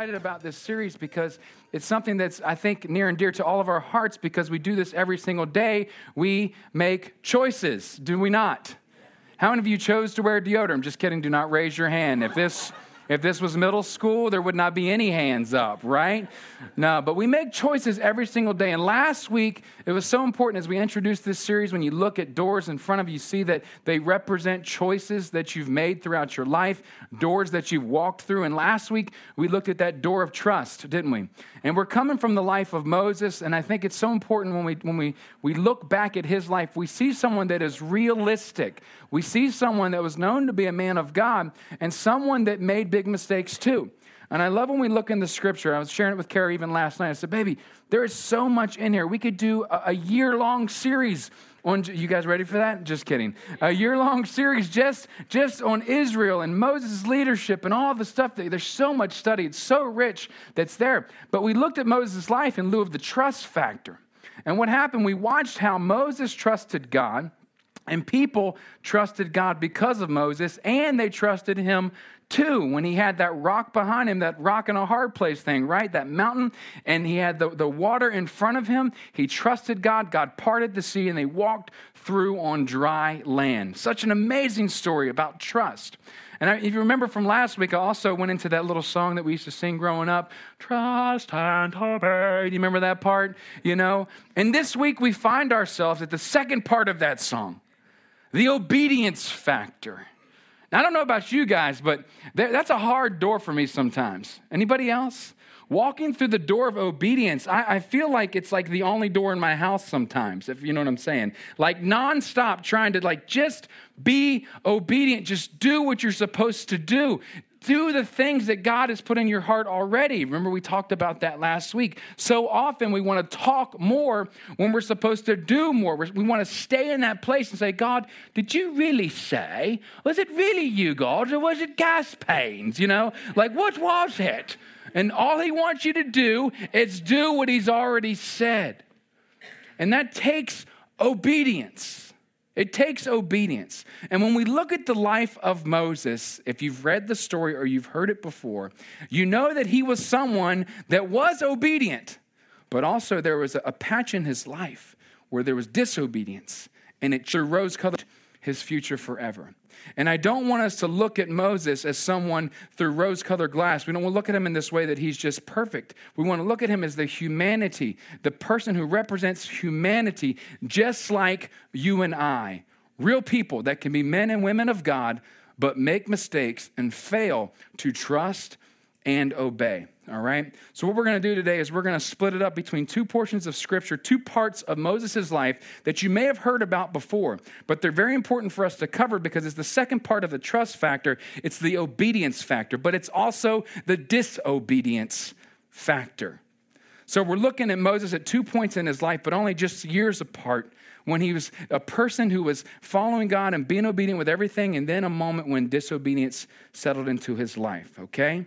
excited about this series because it's something that's, I think, near and dear to all of our hearts because we do this every single day. We make choices, do we not? How many of you chose to wear deodorant? Just kidding, do not raise your hand. If this if this was middle school, there would not be any hands up, right? No, but we make choices every single day. And last week, it was so important as we introduced this series. When you look at doors in front of you, you see that they represent choices that you've made throughout your life, doors that you've walked through. And last week, we looked at that door of trust, didn't we? And we're coming from the life of Moses. And I think it's so important when we, when we, we look back at his life, we see someone that is realistic. We see someone that was known to be a man of God and someone that made big big mistakes too. And I love when we look in the scripture. I was sharing it with Kara even last night. I said, baby, there is so much in here. We could do a, a year long series on, you guys ready for that? Just kidding. A year long series just, just on Israel and Moses' leadership and all the stuff. That, there's so much study. It's so rich that's there. But we looked at Moses' life in lieu of the trust factor. And what happened, we watched how Moses trusted God. And people trusted God because of Moses, and they trusted him Too, when he had that rock behind him, that rock in a hard place thing, right? That mountain, and he had the, the water in front of him. He trusted God. God parted the sea, and they walked through on dry land. Such an amazing story about trust. And if you remember from last week, I also went into that little song that we used to sing growing up Trust and obey. Do you remember that part? You know? And this week, we find ourselves at the second part of that song the obedience factor. Now, I don't know about you guys, but that's a hard door for me sometimes. Anybody else? Walking through the door of obedience, I, I, feel like it's like the only door in my house sometimes, if you know what I'm saying. Like nonstop trying to like just be obedient, just do what you're supposed to do do the things that God has put in your heart already. Remember, we talked about that last week. So often we want to talk more when we're supposed to do more. We want to stay in that place and say, God, did you really say? Was it really you, God, or was it gas pains? You know, like what was it? And all He wants you to do is do what He's already said. And that takes obedience. It takes obedience. And when we look at the life of Moses, if you've read the story or you've heard it before, you know that he was someone that was obedient, but also there was a patch in his life where there was disobedience, and it sure rose colored his future forever. And I don't want us to look at Moses as someone through rose colored glass. We don't want to look at him in this way that he's just perfect. We want to look at him as the humanity, the person who represents humanity, just like you and I. Real people that can be men and women of God, but make mistakes and fail to trust and obey. All right? So, what we're going to do today is we're going to split it up between two portions of Scripture, two parts of Moses' life that you may have heard about before, but they're very important for us to cover because it's the second part of the trust factor. It's the obedience factor, but it's also the disobedience factor. So, we're looking at Moses at two points in his life, but only just years apart when he was a person who was following God and being obedient with everything, and then a moment when disobedience settled into his life, okay?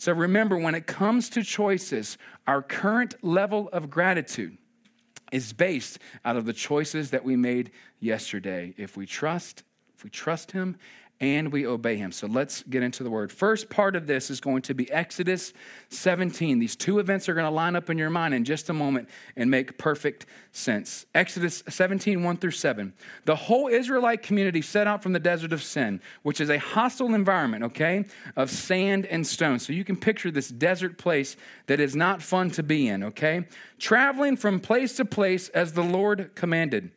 So remember, when it comes to choices, our current level of gratitude is based out of the choices that we made yesterday. If we trust, if we trust Him and we obey him. So let's get into the word. First part of this is going to be Exodus 17. These two events are going to line up in your mind in just a moment and make perfect sense. Exodus 17, 1 through 7. The whole Israelite community set out from the desert of Sin, which is a hostile environment, okay, of sand and stone. So you can picture this desert place that is not fun to be in, okay? Traveling from place to place as the Lord commanded.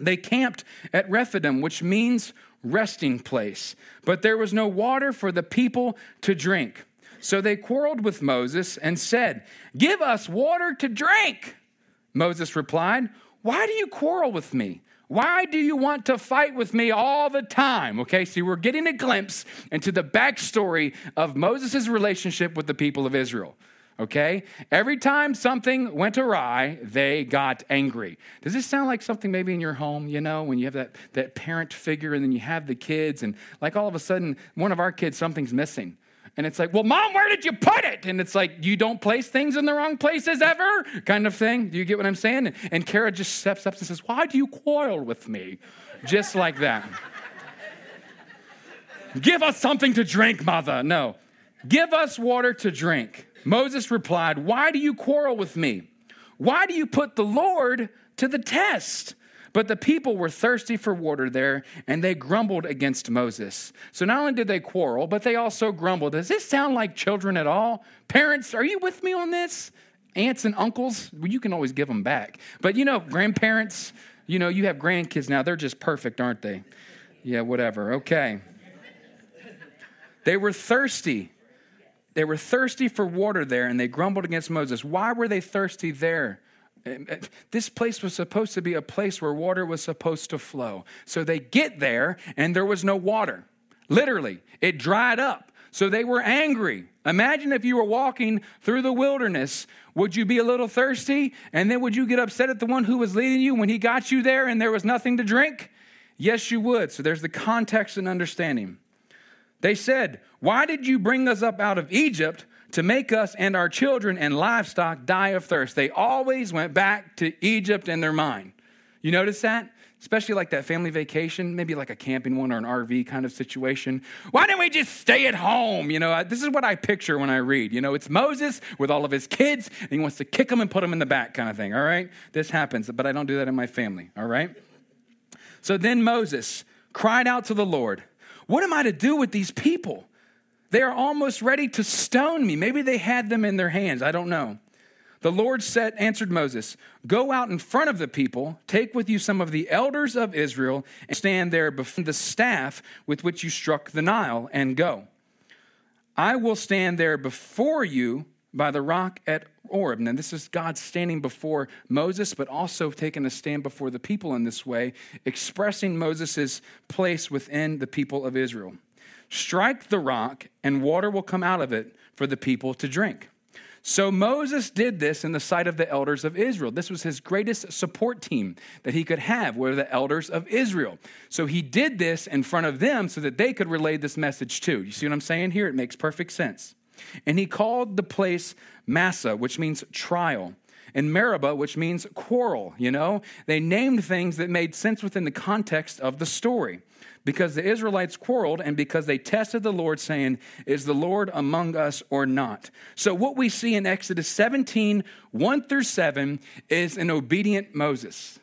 They camped at Rephidim, which means resting place. But there was no water for the people to drink. So they quarreled with Moses and said, Give us water to drink. Moses replied, Why do you quarrel with me? Why do you want to fight with me all the time? Okay, see, we're getting a glimpse into the backstory of Moses' relationship with the people of Israel okay? Every time something went awry, they got angry. Does this sound like something maybe in your home, you know, when you have that, that parent figure and then you have the kids, and like all of a sudden, one of our kids, something's missing. And it's like, well, mom, where did you put it? And it's like, you don't place things in the wrong places ever, kind of thing. Do you get what I'm saying? And, and Kara just steps up and says, why do you quarrel with me? Just like that. Give us something to drink, mother. No. Give us water to drink. Moses replied, Why do you quarrel with me? Why do you put the Lord to the test? But the people were thirsty for water there, and they grumbled against Moses. So not only did they quarrel, but they also grumbled. Does this sound like children at all? Parents, are you with me on this? Aunts and uncles, well, you can always give them back. But you know, grandparents, you know, you have grandkids now, they're just perfect, aren't they? Yeah, whatever. Okay. They were thirsty. They were thirsty for water there, and they grumbled against Moses. Why were they thirsty there? This place was supposed to be a place where water was supposed to flow. So they get there, and there was no water. Literally, it dried up. So they were angry. Imagine if you were walking through the wilderness. Would you be a little thirsty? And then would you get upset at the one who was leading you when he got you there and there was nothing to drink? Yes, you would. So there's the context and understanding. They said, Why did you bring us up out of Egypt to make us and our children and livestock die of thirst? They always went back to Egypt in their mind. You notice that? Especially like that family vacation, maybe like a camping one or an RV kind of situation. Why don't we just stay at home? You know, this is what I picture when I read. You know, it's Moses with all of his kids, and he wants to kick them and put them in the back kind of thing, all right? This happens, but I don't do that in my family, all right? So then Moses cried out to the Lord. What am I to do with these people? They are almost ready to stone me. Maybe they had them in their hands. I don't know. The Lord said, answered Moses, Go out in front of the people, take with you some of the elders of Israel, and stand there before the staff with which you struck the Nile, and go. I will stand there before you by the rock at Horeb. Now, this is God standing before Moses, but also taking a stand before the people in this way, expressing Moses' place within the people of Israel. Strike the rock, and water will come out of it for the people to drink. So Moses did this in the sight of the elders of Israel. This was his greatest support team that he could have, were the elders of Israel. So he did this in front of them so that they could relay this message too. You see what I'm saying here? It makes perfect sense. And he called the place Massah, which means trial, and Meribah, which means quarrel. You know, they named things that made sense within the context of the story. Because the Israelites quarreled and because they tested the Lord, saying, Is the Lord among us or not? So, what we see in Exodus 17, 1 through 7, is an obedient Moses.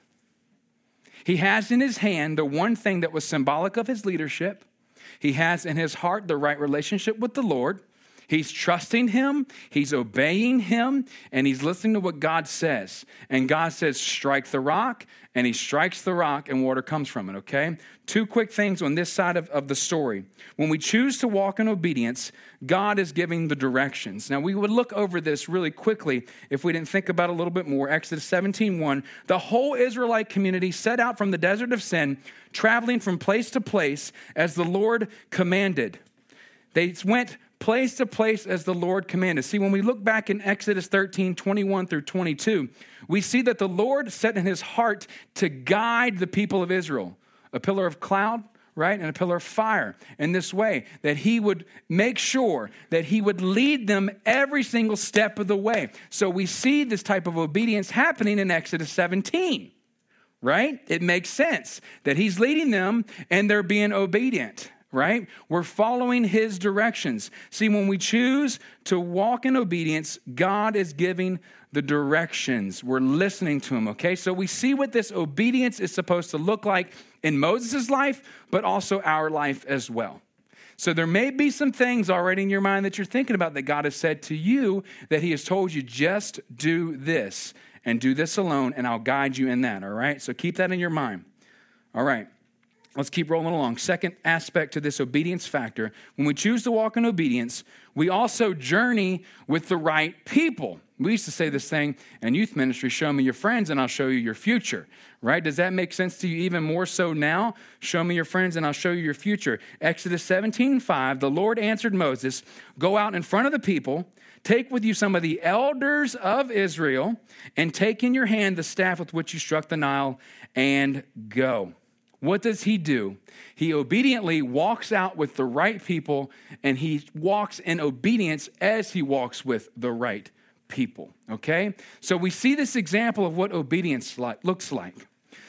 He has in his hand the one thing that was symbolic of his leadership. He has in his heart the right relationship with the Lord. He's trusting him, he's obeying him, and he's listening to what God says. And God says, strike the rock, and he strikes the rock, and water comes from it, okay? Two quick things on this side of, of the story. When we choose to walk in obedience, God is giving the directions. Now, we would look over this really quickly if we didn't think about a little bit more. Exodus 17 1. The whole Israelite community set out from the desert of sin, traveling from place to place as the Lord commanded. They went place to place as the Lord commanded. See, when we look back in Exodus 13, 21 through 22, we see that the Lord set in his heart to guide the people of Israel a pillar of cloud, right, and a pillar of fire in this way, that he would make sure that he would lead them every single step of the way. So we see this type of obedience happening in Exodus 17 right? It makes sense that he's leading them and they're being obedient right? We're following his directions. See, when we choose to walk in obedience, God is giving the directions. We're listening to him, okay? So we see what this obedience is supposed to look like in Moses' life, but also our life as well. So there may be some things already in your mind that you're thinking about that God has said to you that he has told you just do this and do this alone and I'll guide you in that, all right? So keep that in your mind. All right. Let's keep rolling along. Second aspect to this obedience factor when we choose to walk in obedience, we also journey with the right people. We used to say this thing in youth ministry show me your friends and I'll show you your future, right? Does that make sense to you even more so now? Show me your friends and I'll show you your future. Exodus 17 5, the Lord answered Moses, Go out in front of the people, take with you some of the elders of Israel, and take in your hand the staff with which you struck the Nile, and go. What does he do? He obediently walks out with the right people and he walks in obedience as he walks with the right people. Okay? So we see this example of what obedience looks like.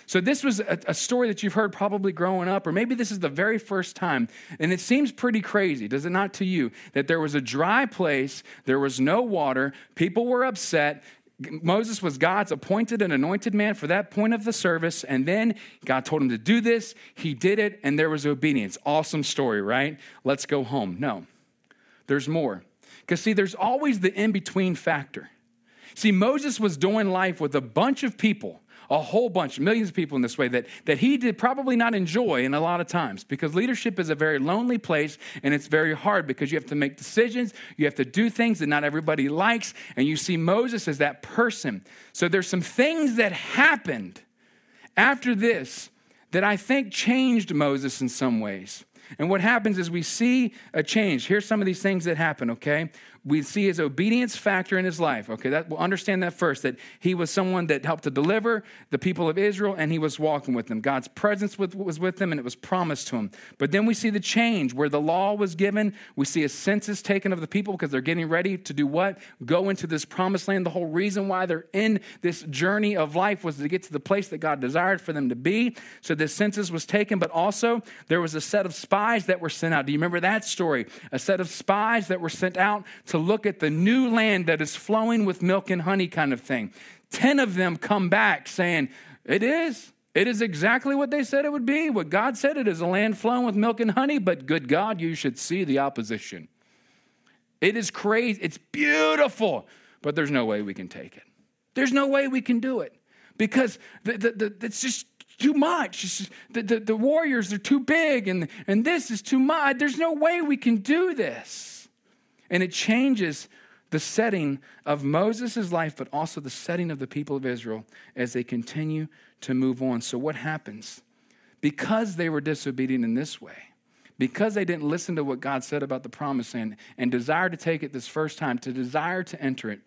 So, this was a, story that you've heard probably growing up, or maybe this is the very first time. And it seems pretty crazy, does it not to you, that there was a dry place, there was no water, people were upset. Moses was God's appointed and anointed man for that point of the service. And then God told him to do this. He did it, and there was obedience. Awesome story, right? Let's go home. No, there's more. Because, see, there's always the in between factor. See, Moses was doing life with a bunch of people a whole bunch, millions of people in this way that, that he did probably not enjoy in a lot of times because leadership is a very lonely place and it's very hard because you have to make decisions, you have to do things that not everybody likes, and you see Moses as that person. So there's some things that happened after this that I think changed Moses in some ways. And what happens is we see a change. Here's some of these things that happen, okay? We see his obedience factor in his life. Okay, that we'll understand that first, that he was someone that helped to deliver the people of Israel and he was walking with them. God's presence was with them and it was promised to him. But then we see the change where the law was given. We see a census taken of the people because they're getting ready to do what? Go into this promised land. The whole reason why they're in this journey of life was to get to the place that God desired for them to be. So this census was taken, but also there was a set of spies that were sent out. Do you remember that story? A set of spies that were sent out to look at the new land that is flowing with milk and honey, kind of thing. Ten of them come back saying, It is. It is exactly what they said it would be. What God said it is a land flowing with milk and honey, but good God, you should see the opposition. It is crazy. It's beautiful, but there's no way we can take it. There's no way we can do it because the, the, the, it's just too much. Just, the, the, the warriors are too big, and, and this is too much. There's no way we can do this. And it changes the setting of Moses' life, but also the setting of the people of Israel as they continue to move on. So, what happens? Because they were disobedient in this way, because they didn't listen to what God said about the promise and, and desire to take it this first time, to desire to enter it,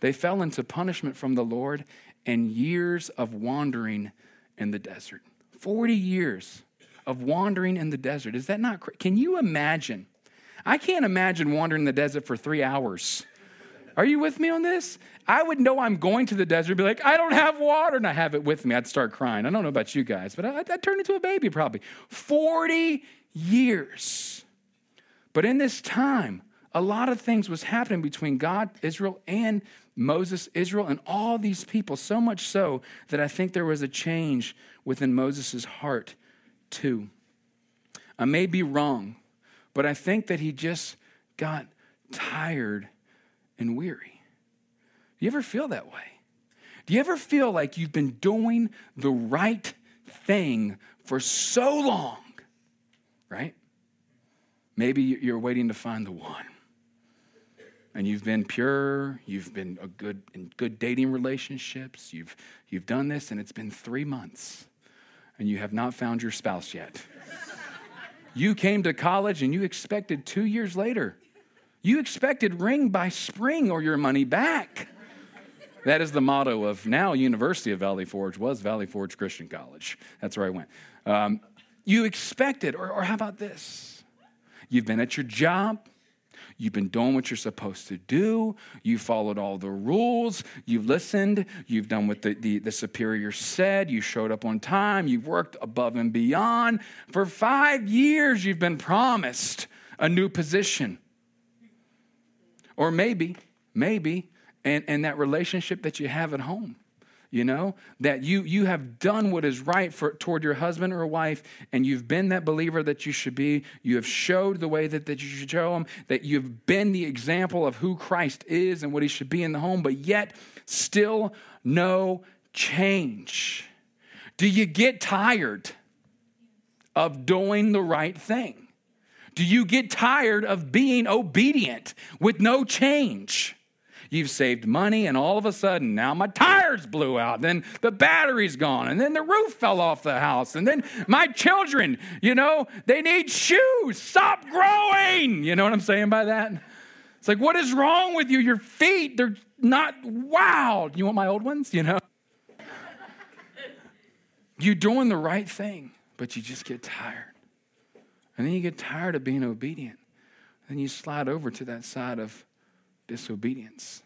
they fell into punishment from the Lord and years of wandering in the desert. 40 years of wandering in the desert. Is that not crazy? Can you imagine? I can't imagine wandering the desert for three hours. Are you with me on this? I would know I'm going to the desert, be like, I don't have water, and I have it with me. I'd start crying. I don't know about you guys, but I'd, I'd turn into a baby probably. 40 years. But in this time, a lot of things was happening between God, Israel, and Moses, Israel, and all these people, so much so that I think there was a change within Moses' heart, too. I may be wrong, but I think that he just got tired and weary. Do you ever feel that way? Do you ever feel like you've been doing the right thing for so long, right? Maybe you're waiting to find the one. And you've been pure, you've been a good in good dating relationships, you've you've done this and it's been 3 months and you have not found your spouse yet. You came to college and you expected two years later. You expected ring by spring or your money back. That is the motto of now University of Valley Forge was Valley Forge Christian College. That's where I went. Um, you expected, or, or how about this? You've been at your job, You've been doing what you're supposed to do. You followed all the rules. You've listened. You've done what the, the, the, superior said. You showed up on time. You've worked above and beyond. For five years, you've been promised a new position. Or maybe, maybe, and, and that relationship that you have at home you know that you you have done what is right for toward your husband or wife and you've been that believer that you should be. You have showed the way that, that you should show them that you've been the example of who christ is and what he should be in the home but yet still no change. Do you get tired of doing the right thing? Do you get tired of being obedient with no change You've saved money, and all of a sudden, now my tires blew out. Then the battery's gone, and then the roof fell off the house. And then my children, you know, they need shoes. Stop growing. You know what I'm saying by that? It's like, what is wrong with you? Your feet, they're not, wow. You want my old ones? You know? You're doing the right thing, but you just get tired. And then you get tired of being obedient. Then you slide over to that side of disobedience.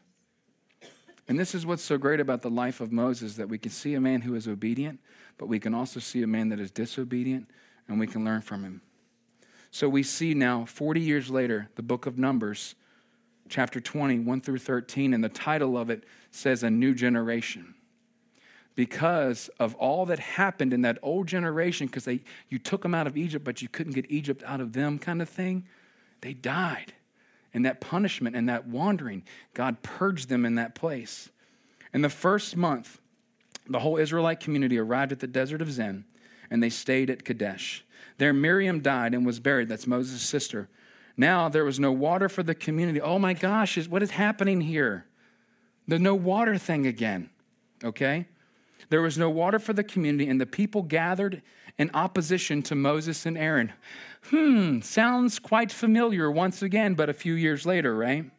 And this is what's so great about the life of Moses that we can see a man who is obedient, but we can also see a man that is disobedient, and we can learn from him. So we see now, 40 years later, the book of Numbers, chapter 20, 1 through 13, and the title of it says A New Generation. Because of all that happened in that old generation, because you took them out of Egypt, but you couldn't get Egypt out of them, kind of thing, they died. And that punishment and that wandering, God purged them in that place. In the first month, the whole Israelite community arrived at the desert of Zin, and they stayed at Kadesh. There, Miriam died and was buried. That's Moses' sister. Now there was no water for the community. Oh my gosh, what is happening here? The no water thing again. Okay? There was no water for the community, and the people gathered in opposition to Moses and Aaron. Hmm, sounds quite familiar once again, but a few years later, right?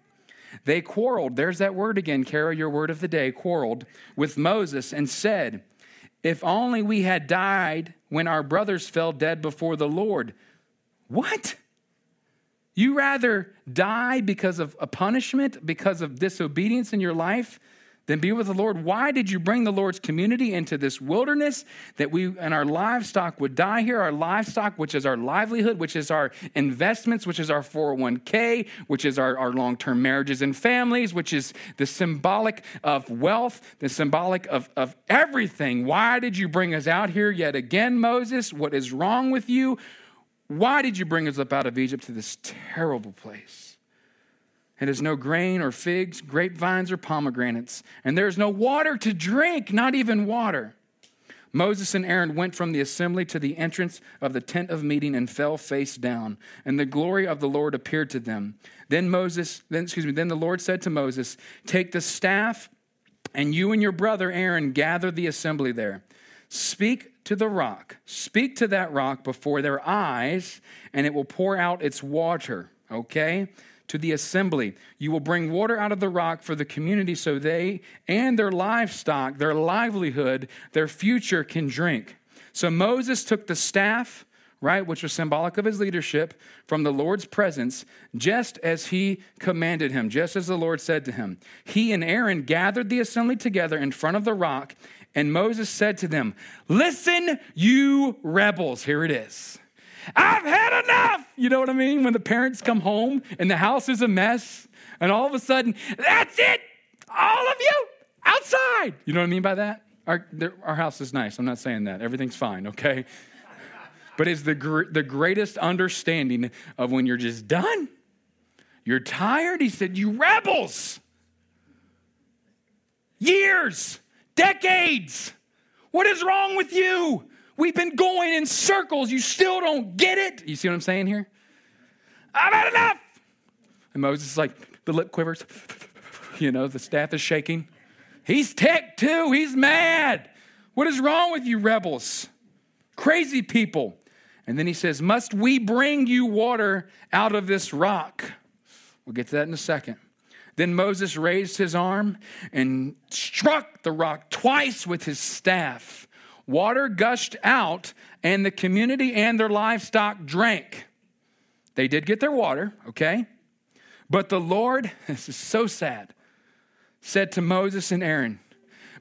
They quarreled. There's that word again, Kara, your word of the day, quarreled with Moses and said, If only we had died when our brothers fell dead before the Lord. What? You rather die because of a punishment, because of disobedience in your life, than be with the Lord. Why did you bring the Lord's community into this wilderness that we and our livestock would die here? Our livestock, which is our livelihood, which is our investments, which is our 401k, which is our, our long term marriages and families, which is the symbolic of wealth, the symbolic of, of everything. Why did you bring us out here yet again, Moses? What is wrong with you? Why did you bring us up out of Egypt to this terrible place? It has no grain or figs, grapevines or pomegranates, and there is no water to drink, not even water. Moses and Aaron went from the assembly to the entrance of the tent of meeting and fell face down, and the glory of the Lord appeared to them. Then Moses, then excuse me, then the Lord said to Moses, "Take the staff, and you and your brother Aaron gather the assembly there. Speak to the rock. Speak to that rock before their eyes, and it will pour out its water." Okay? To the assembly. You will bring water out of the rock for the community so they and their livestock, their livelihood, their future can drink. So Moses took the staff, right, which was symbolic of his leadership, from the Lord's presence, just as he commanded him, just as the Lord said to him. He and Aaron gathered the assembly together in front of the rock, and Moses said to them, Listen, you rebels. Here it is. I've had enough. You know what I mean? When the parents come home and the house is a mess, and all of a sudden, that's it. All of you outside. You know what I mean by that? Our, our house is nice. I'm not saying that. Everything's fine, okay? But it's the, gr- the greatest understanding of when you're just done. You're tired. He said, You rebels. Years, decades. What is wrong with you? We've been going in circles. You still don't get it. You see what I'm saying here? I've had enough. And Moses is like, the lip quivers. You know, the staff is shaking. He's ticked too. He's mad. What is wrong with you, rebels? Crazy people. And then he says, Must we bring you water out of this rock? We'll get to that in a second. Then Moses raised his arm and struck the rock twice with his staff Water gushed out, and the community and their livestock drank. They did get their water, okay? But the Lord, this is so sad, said to Moses and Aaron,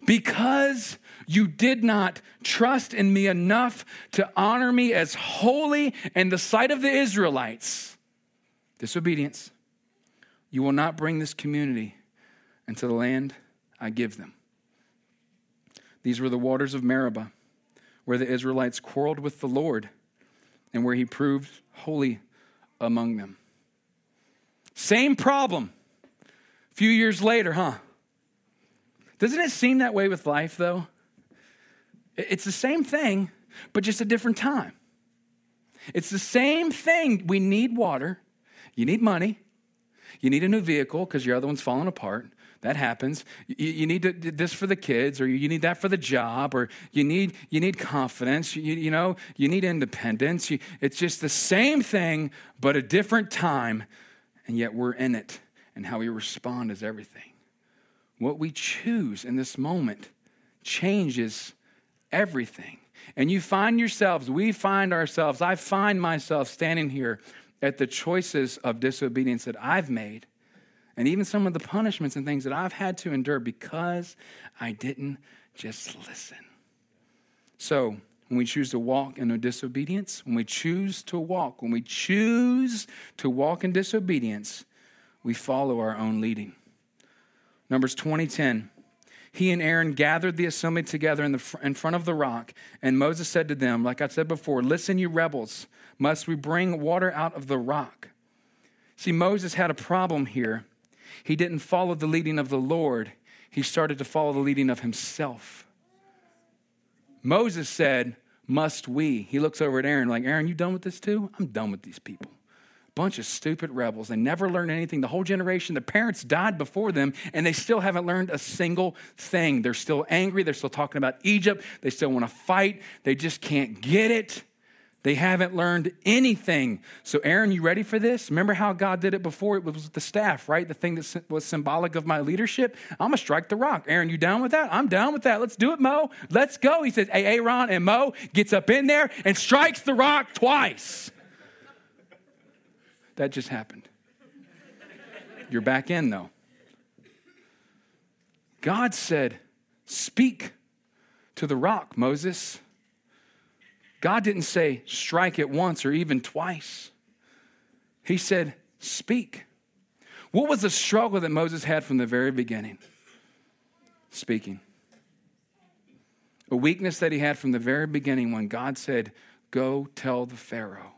Because you did not trust in me enough to honor me as holy in the sight of the Israelites, disobedience, you will not bring this community into the land I give them. These were the waters of Meribah where the Israelites quarreled with the Lord and where he proved holy among them. Same problem. A few years later, huh? Doesn't it seem that way with life, though? It's the same thing, but just a different time. It's the same thing. We need water, you need money, you need a new vehicle because your other one's falling apart. That happens. You, you need to, this for the kids, or you need that for the job, or you need you need confidence. You, you know, you need independence. You, it's just the same thing, but a different time, and yet we're in it. And how we respond is everything. What we choose in this moment changes everything. And you find yourselves, we find ourselves, I find myself standing here at the choices of disobedience that I've made and even some of the punishments and things that I've had to endure because I didn't just listen. So, when we choose to walk in disobedience, when we choose to walk, when we choose to walk in disobedience, we follow our own leading. Numbers 20:10 he and Aaron gathered the assembly together in, the, in front of the rock, and Moses said to them, like I said before, Listen, you rebels, must we bring water out of the rock? See, Moses had a problem here. He didn't follow the leading of the Lord, he started to follow the leading of himself. Moses said, Must we? He looks over at Aaron, like, Aaron, you done with this too? I'm done with these people bunch of stupid rebels. They never learned anything. The whole generation, the parents died before them, and they still haven't learned a single thing. They're still angry. They're still talking about Egypt. They still want to fight. They just can't get it. They haven't learned anything. So, Aaron, you ready for this? Remember how God did it before? It was with the staff, right? The thing that was symbolic of my leadership. I'm going to strike the rock. Aaron, you down with that? I'm down with that. Let's do it, Mo. Let's go. He says, Hey, Aaron, and Mo gets up in there and strikes the rock twice. That just happened. You're back in, though. God said, Speak to the rock, Moses. God didn't say, Strike it once or even twice. He said, Speak. What was the struggle that Moses had from the very beginning? Speaking. A weakness that he had from the very beginning when God said, Go tell the Pharaoh.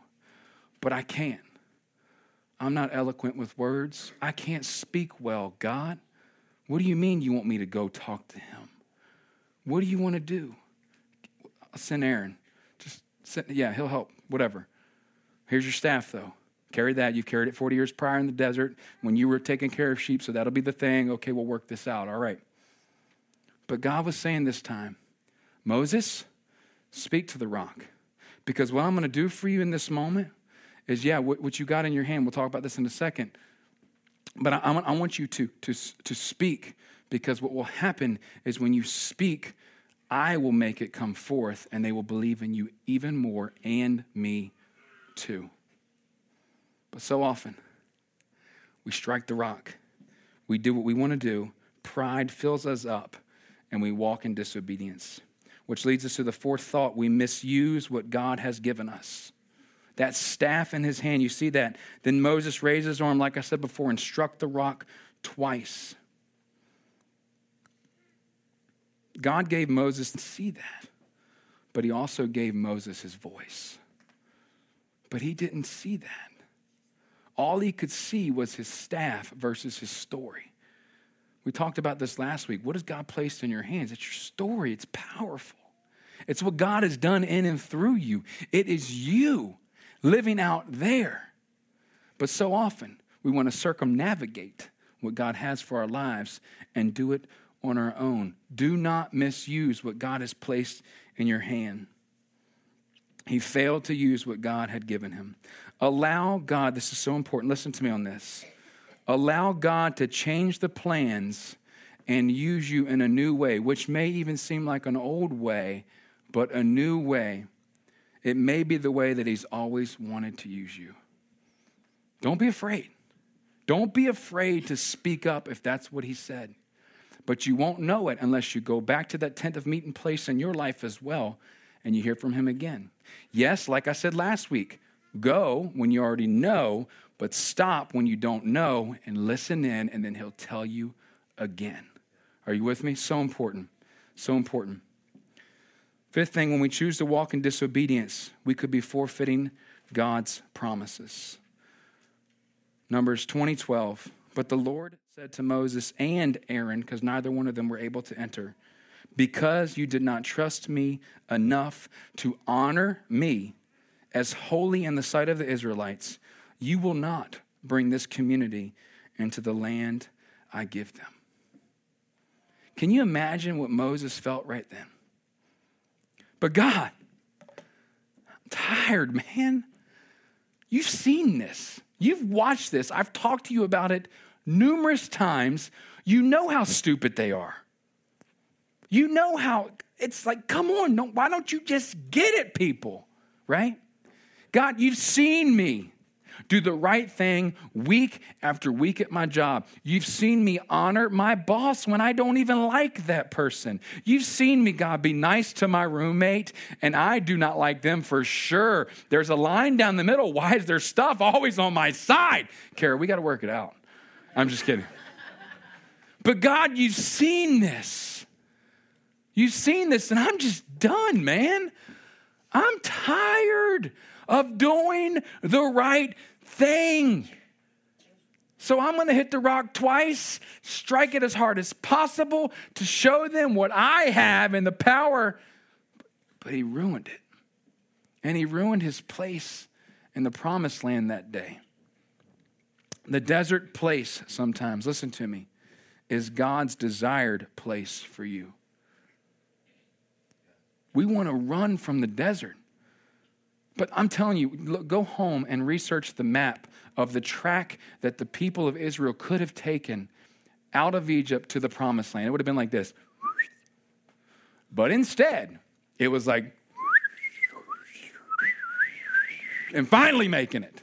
But I can't. I'm not eloquent with words. I can't speak well, God. What do you mean you want me to go talk to him? What do you want to do? I'll send Aaron. Yeah, he'll help, whatever. Here's your staff, though. Carry that. You've carried it 40 years prior in the desert when you were taking care of sheep, so that'll be the thing. Okay, we'll work this out. All right. But God was saying this time, Moses, speak to the rock. Because what I'm going to do for you in this moment is yeah, what, what, you got in your hand, we'll talk about this in a second. But I, I, want you to, to, to speak because what will happen is when you speak, I will make it come forth and they will believe in you even more and me too. But so often, we strike the rock. We do what we want to do. Pride fills us up and we walk in disobedience, which leads us to the fourth thought we misuse what God has given us that staff in his hand. You see that. Then Moses raised his arm, like I said before, and struck the rock twice. God gave Moses to see that, but he also gave Moses his voice. But he didn't see that. All he could see was his staff versus his story. We talked about this last week. What has God placed in your hands? It's your story, it's powerful. It's what God has done in and through you. It is you living out there. But so often, we want to circumnavigate what God has for our lives and do it on our own. Do not misuse what God has placed in your hand. He failed to use what God had given him. Allow God, this is so important, listen to me on this. Allow God to change the plans and use you in a new way, which may even seem like an old way, but a new way it may be the way that He's always wanted to use you. Don't be afraid. Don't be afraid to speak up if that's what He said. But you won't know it unless you go back to that tent of meeting place in your life as well and you hear from Him again. Yes, like I said last week, go when you already know, but stop when you don't know and listen in, and then He'll tell you again. Are you with me? So important. So important. Fifth thing, when we choose to walk in disobedience, we could be forfeiting God's promises. Numbers 2012. But the Lord said to Moses and Aaron, because neither one of them were able to enter, because you did not trust me enough to honor me as holy in the sight of the Israelites, you will not bring this community into the land I give them. Can you imagine what Moses felt right then? But God, I'm tired, man. You've seen this. You've watched this. I've talked to you about it numerous times. You know how stupid they are. You know how it's like, come on, why don't you just get it, people? Right? God, you've seen me do the right thing week after week at my job. You've seen me honor my boss when I don't even like that person. You've seen me, God, be nice to my roommate, and I do not like them for sure. There's a line down the middle. Why is there stuff always on my side? Kara, we got to work it out. I'm just kidding. But God, you've seen this. You've seen this, and I'm just done, man. I'm tired of doing the right thing. So I'm going to hit the rock twice, strike it as hard as possible to show them what I have and the power. But he ruined it. And he ruined his place in the promised land that day. The desert place, sometimes, listen to me, is God's desired place for you. We want to run from the desert. But I'm telling you, look, go home and research the map of the track that the people of Israel could have taken out of Egypt to the promised land. It would have been like this. But instead, it was like, and finally making it.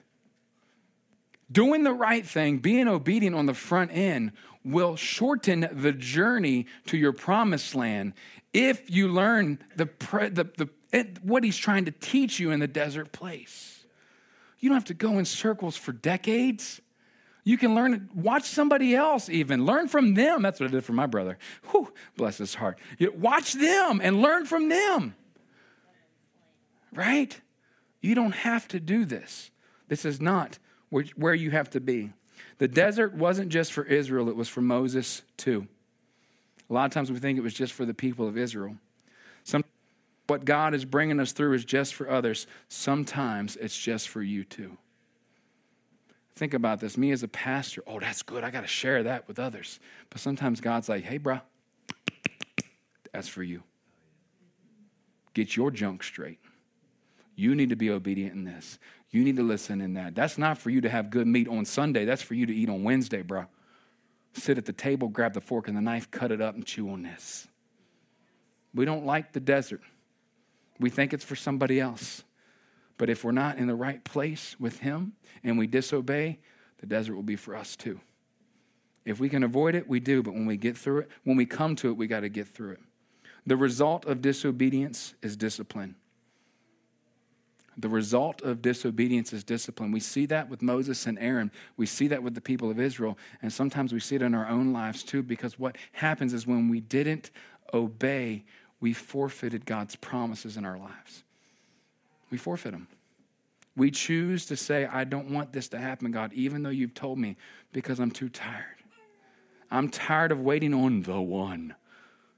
Doing the right thing, being obedient on the front end, will shorten the journey to your promised land if you learn the, the, the, what he's trying to teach you in the desert place. You don't have to go in circles for decades. You can learn, watch somebody else even. Learn from them. That's what I did for my brother. Whew, bless his heart. Watch them and learn from them. Right? You don't have to do this. This is not where you have to be. The desert wasn't just for Israel, it was for Moses too. A lot of times we think it was just for the people of Israel. Some, what God is bringing us through is just for others. Sometimes it's just for you too. Think about this. Me as a pastor, oh, that's good. I got to share that with others. But sometimes God's like, hey, bro, that's for you. Get your junk straight. You need to be obedient in this. You need to listen in that. That's not for you to have good meat on Sunday. That's for you to eat on Wednesday, bro sit at the table, grab the fork and the knife, cut it up, and chew on this. We don't like the desert. We think it's for somebody else. But if we're not in the right place with Him and we disobey, the desert will be for us too. If we can avoid it, we do. But when we get through it, when we come to it, we got to get through it. The result of disobedience is discipline. The result of disobedience is discipline. We see that with Moses and Aaron. We see that with the people of Israel. And sometimes we see it in our own lives too, because what happens is when we didn't obey, we forfeited God's promises in our lives. We forfeit them. We choose to say, I don't want this to happen, God, even though you've told me, because I'm too tired. I'm tired of waiting on the one.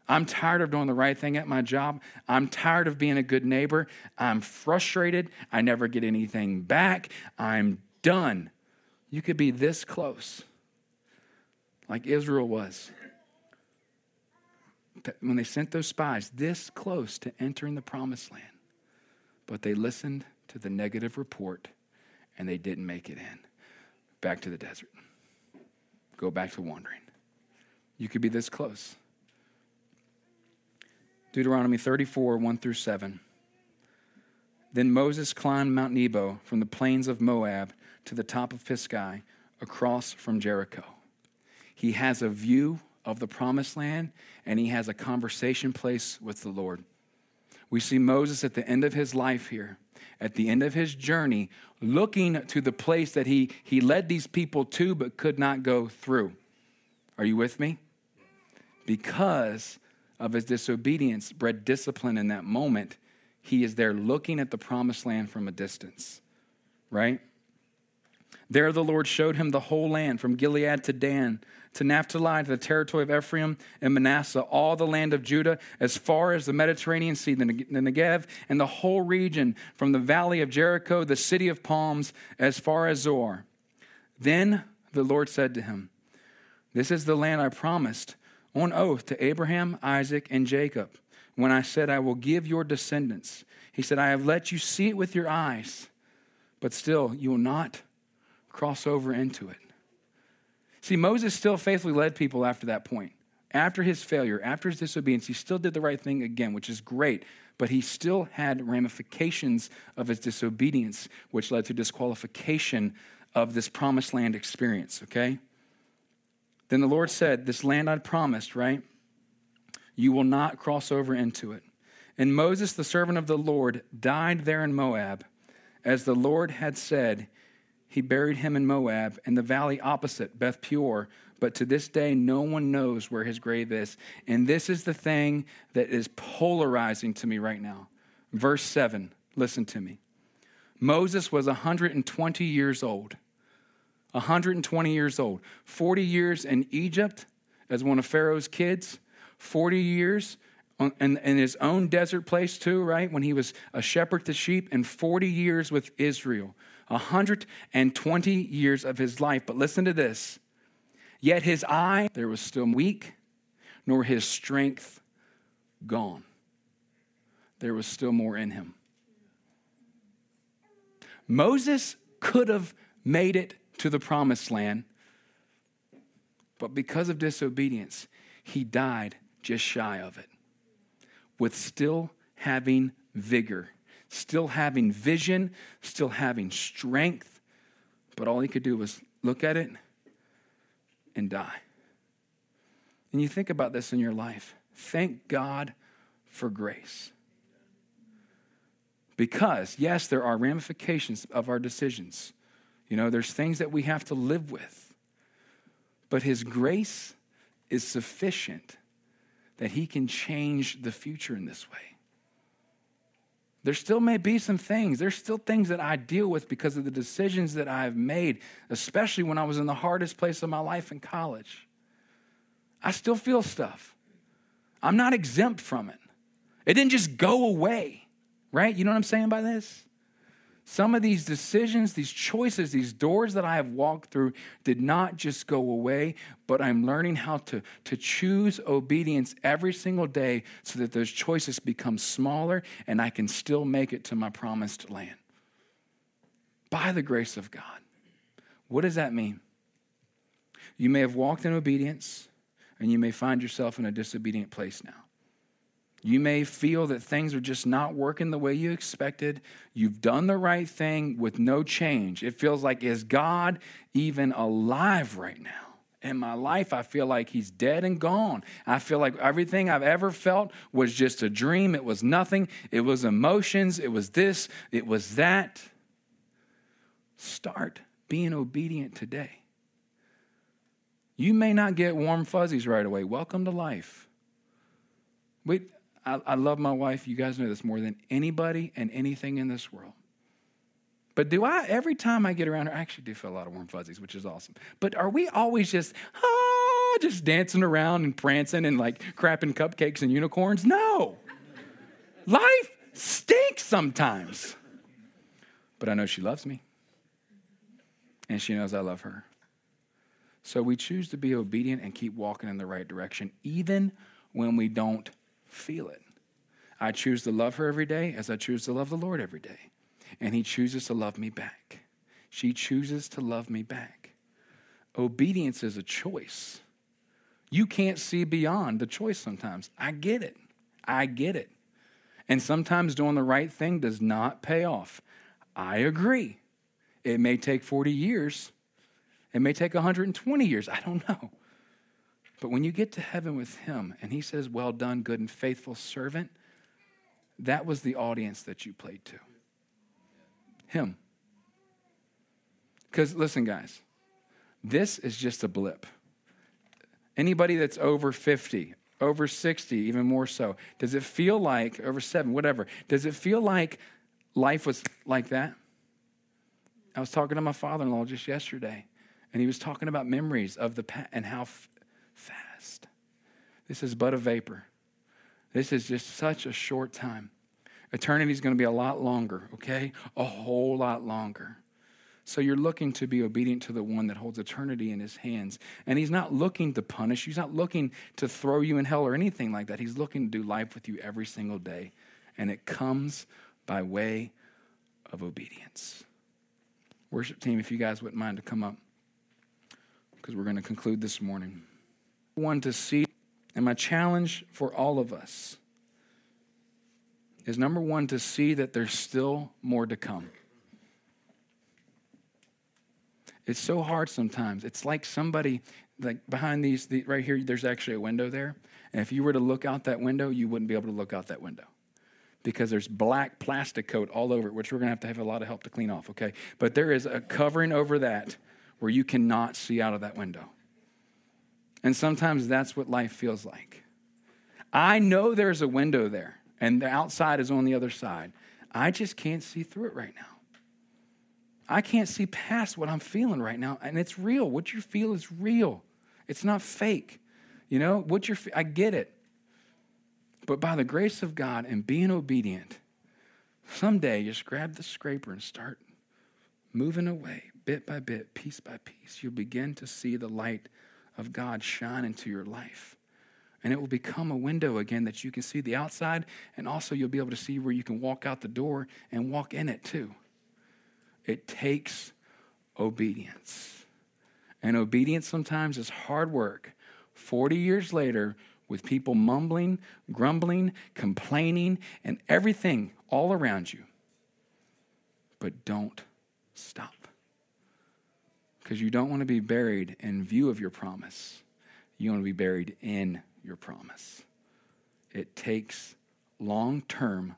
I'm tired of doing the right thing at my job. I'm tired of being a good neighbor. I'm frustrated. I never get anything back. I'm done. You could be this close, like Israel was. When they sent those spies, this close to entering the promised land. But they listened to the negative report and they didn't make it in. Back to the desert. Go back to wandering. You could be this close. Deuteronomy 34, 1 through 7. Then Moses climbed Mount Nebo from the plains of Moab to the top of Pisgah across from Jericho. He has a view of the promised land and he has a conversation place with the Lord. We see Moses at the end of his life here, at the end of his journey, looking to the place that he, he led these people to but could not go through. Are you with me? Because of his disobedience bred discipline in that moment, he is there looking at the promised land from a distance, right? There the Lord showed him the whole land from Gilead to Dan, to Naphtali, to the territory of Ephraim and Manasseh, all the land of Judah, as far as the Mediterranean Sea, the Negev, and the whole region from the valley of Jericho, the city of palms, as far as Zoar. Then the Lord said to him, This is the land I promised on oath to Abraham, Isaac, and Jacob when I said, I will give your descendants. He said, I have let you see it with your eyes, but still you will not cross over into it. See, Moses still faithfully led people after that point. After his failure, after his disobedience, he still did the right thing again, which is great, but he still had ramifications of his disobedience, which led to disqualification of this promised land experience, okay? Then the Lord said, This land I'd promised, right? You will not cross over into it. And Moses, the servant of the Lord, died there in Moab. As the Lord had said, he buried him in Moab in the valley opposite Beth Peor. But to this day, no one knows where his grave is. And this is the thing that is polarizing to me right now. Verse 7, listen to me. Moses was 120 years old. 120 years old. 40 years in Egypt as one of Pharaoh's kids. 40 years in, in his own desert place, too, right? When he was a shepherd to sheep, and 40 years with Israel. 120 years of his life. But listen to this. Yet his eye, there was still weak, nor his strength gone. There was still more in him. Moses could have made it to the promised land, but because of disobedience, he died just shy of it, with still having vigor, still having vision, still having strength, but all he could do was look at it and die. And you think about this in your life. Thank God for grace. Because, yes, there are ramifications of our decisions. You know, there's things that we have to live with. But His grace is sufficient that He can change the future in this way. There still may be some things. There's still things that I deal with because of the decisions that I've made, especially when I was in the hardest place of my life in college. I still feel stuff. I'm not exempt from it. It didn't just go away. Right? You know what I'm saying by this? Some of these decisions, these choices, these doors that I have walked through did not just go away, but I'm learning how to, to choose obedience every single day so that those choices become smaller and I can still make it to my promised land. By the grace of God. What does that mean? You may have walked in obedience and you may find yourself in a disobedient place now. You may feel that things are just not working the way you expected. You've done the right thing with no change. It feels like, is God even alive right now? In my life, I feel like he's dead and gone. I feel like everything I've ever felt was just a dream. It was nothing. It was emotions. It was this. It was that. Start being obedient today. You may not get warm fuzzies right away. Welcome to life. Wait, I, I love my wife. You guys know this more than anybody and anything in this world. But do I, every time I get around her, I actually do feel a lot of warm fuzzies, which is awesome. But are we always just, ah, just dancing around and prancing and like crapping cupcakes and unicorns? No. Life stinks sometimes. But I know she loves me. And she knows I love her. So we choose to be obedient and keep walking in the right direction, even when we don't feel it. I choose to love her every day as I choose to love the Lord every day. And He chooses to love me back. She chooses to love me back. Obedience is a choice. You can't see beyond the choice sometimes. I get it. I get it. And sometimes doing the right thing does not pay off. I agree. It may take 40 years, it may take 120 years. I don't know. But when you get to heaven with him and he says, Well done, good and faithful servant, that was the audience that you played to. Him. Because listen, guys, this is just a blip. Anybody that's over 50, over 60, even more so, does it feel like, over seven, whatever, does it feel like life was like that? I was talking to my father in law just yesterday, and he was talking about memories of the past and how fast. This is but a vapor. This is just such a short time. Eternity is going to be a lot longer, okay? A whole lot longer. So you're looking to be obedient to the one that holds eternity in his hands. And he's not looking to punish you, he's not looking to throw you in hell or anything like that. He's looking to do life with you every single day. And it comes by way of obedience. Worship team, if you guys wouldn't mind to come up, because we're going to conclude this morning one to see, and my challenge for all of us is number one, to see that there's still more to come. It's so hard sometimes. It's like somebody, like behind these, the, right here, there's actually a window there. And if you were to look out that window, you wouldn't be able to look out that window because there's black plastic coat all over it, which we're going to have to have a lot of help to clean off, okay? But there is a covering over that where you cannot see out of that window. And sometimes that's what life feels like. I know there's a window there, and the outside is on the other side. I just can't see through it right now. I can't see past what I'm feeling right now, and it's real. What you feel is real. It's not fake. You know, what you're I get it. But by the grace of God and being obedient, someday you just grab the scraper and start moving away bit by bit, piece by piece. You'll begin to see the light of God shine into your life. And it will become a window again that you can see the outside, and also you'll be able to see where you can walk out the door and walk in it too. It takes obedience. And obedience sometimes is hard work. 40 years later, with people mumbling, grumbling, complaining, and everything all around you. But don't stop. Because you don't want to be buried in view of your promise. You want to be buried in your promise. It takes long term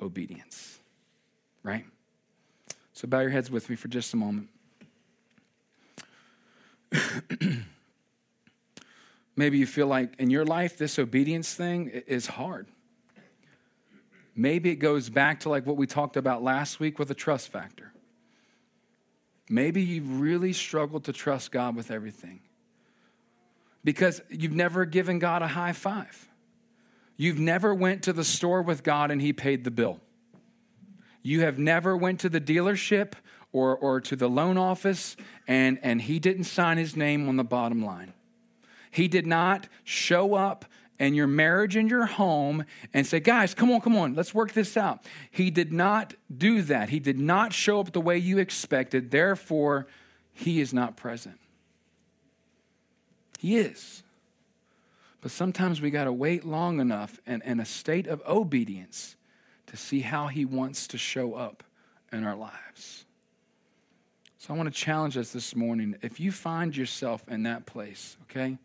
obedience, right? So bow your heads with me for just a moment. Maybe you feel like in your life, this obedience thing is hard. Maybe it goes back to like what we talked about last week with the trust factor. Maybe you've really struggled to trust God with everything because you've never given God a high five. You've never went to the store with God and he paid the bill. You have never went to the dealership or, or to the loan office and, and he didn't sign his name on the bottom line. He did not show up in your marriage and your home and say, guys, come on, come on, let's work this out. He did not do that. He did not show up the way you expected. Therefore, he is not present. He is. But sometimes we got to wait long enough and in a state of obedience to see how he wants to show up in our lives. So I want to challenge us this morning. If you find yourself in that place, okay?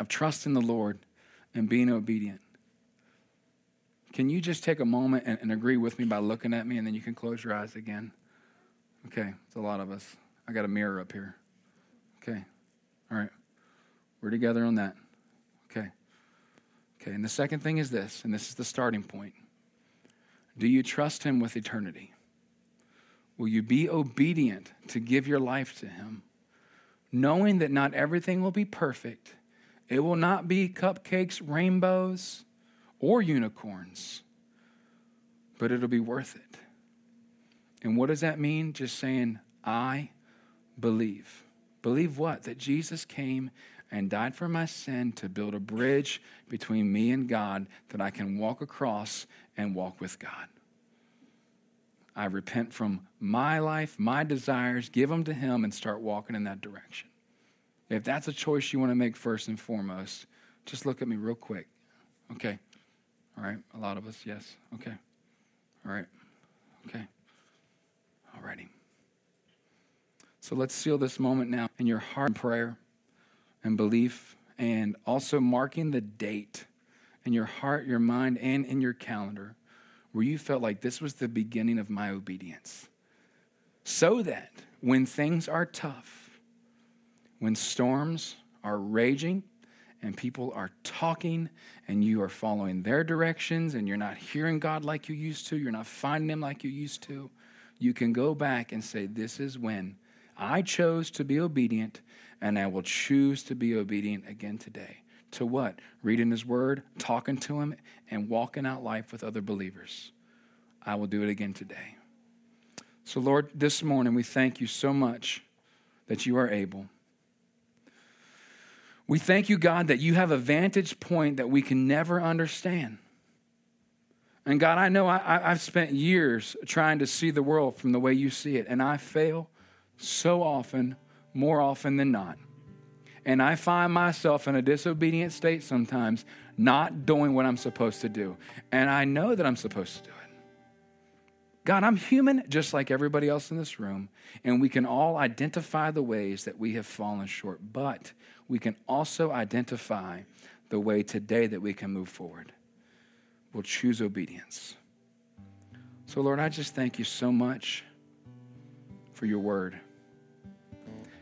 Of trusting the Lord and being obedient. Can you just take a moment and, and, agree with me by looking at me and then you can close your eyes again? Okay, it's a lot of us. I got a mirror up here. Okay, all right. We're together on that. Okay. Okay, and the second thing is this, and this is the starting point. Do you trust Him with eternity? Will you be obedient to give your life to Him, knowing that not everything will be perfect? It will not be cupcakes, rainbows, or unicorns, but it'll be worth it. And what does that mean? Just saying, I believe. Believe what? That Jesus came and died for my sin to build a bridge between me and God that I can walk across and walk with God. I repent from my life, my desires, give them to Him, and start walking in that direction. If that's a choice you want to make first and foremost, just look at me real quick. Okay. All right. A lot of us, yes. Okay. All right. Okay. All righty. So let's seal this moment now in your heart and prayer and belief, and also marking the date in your heart, your mind, and in your calendar where you felt like this was the beginning of my obedience. So that when things are tough, when storms are raging and people are talking and you are following their directions and you're not hearing God like you used to, you're not finding Him like you used to, you can go back and say, This is when I chose to be obedient and I will choose to be obedient again today. To what? Reading His Word, talking to Him, and walking out life with other believers. I will do it again today. So, Lord, this morning we thank you so much that you are able. We thank you, God, that you have a vantage point that we can never understand. And God, I know I, have spent years trying to see the world from the way you see it, and I fail so often, more often than not. And I find myself in a disobedient state sometimes, not doing what I'm supposed to do. And I know that I'm supposed to do it. God, I'm human just like everybody else in this room, and we can all identify the ways that we have fallen short, but we can also identify the way today that we can move forward. We'll choose obedience. So, Lord, I just thank you so much for your word.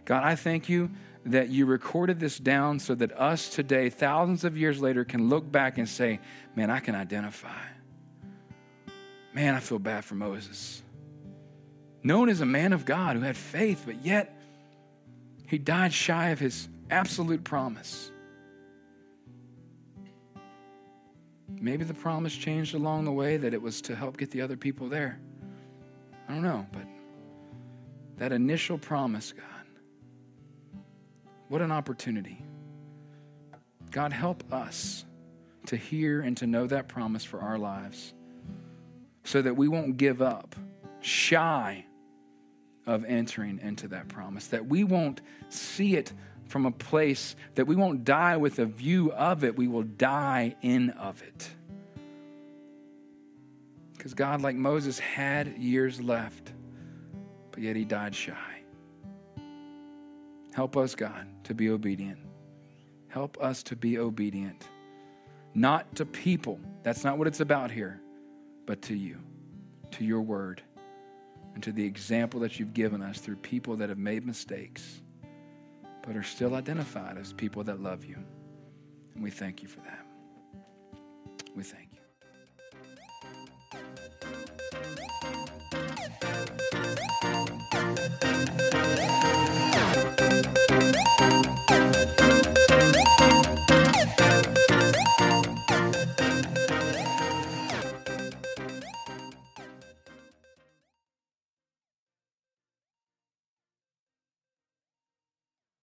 God, I thank you that you recorded this down so that us today, thousands of years later, can look back and say, man, I can identify. Man, I feel bad for Moses. Known as a man of God who had faith, but yet he died shy of his absolute promise. Maybe the promise changed along the way that it was to help get the other people there. I don't know, but that initial promise, God, what an opportunity. God, help us to hear and to know that promise for our lives so that we won't give up shy of entering into that promise, that we won't see it from a place that we won't die with a view of it, we will die in of it. Because God, like Moses, had years left, but yet he died shy. Help us, God, to be obedient. Help us to be obedient. Not to people. That's not what it's about here, but to you, to your word, and to the example that you've given us through people that have made mistakes but are still identified as people that love you. And we thank you for that. We thank you.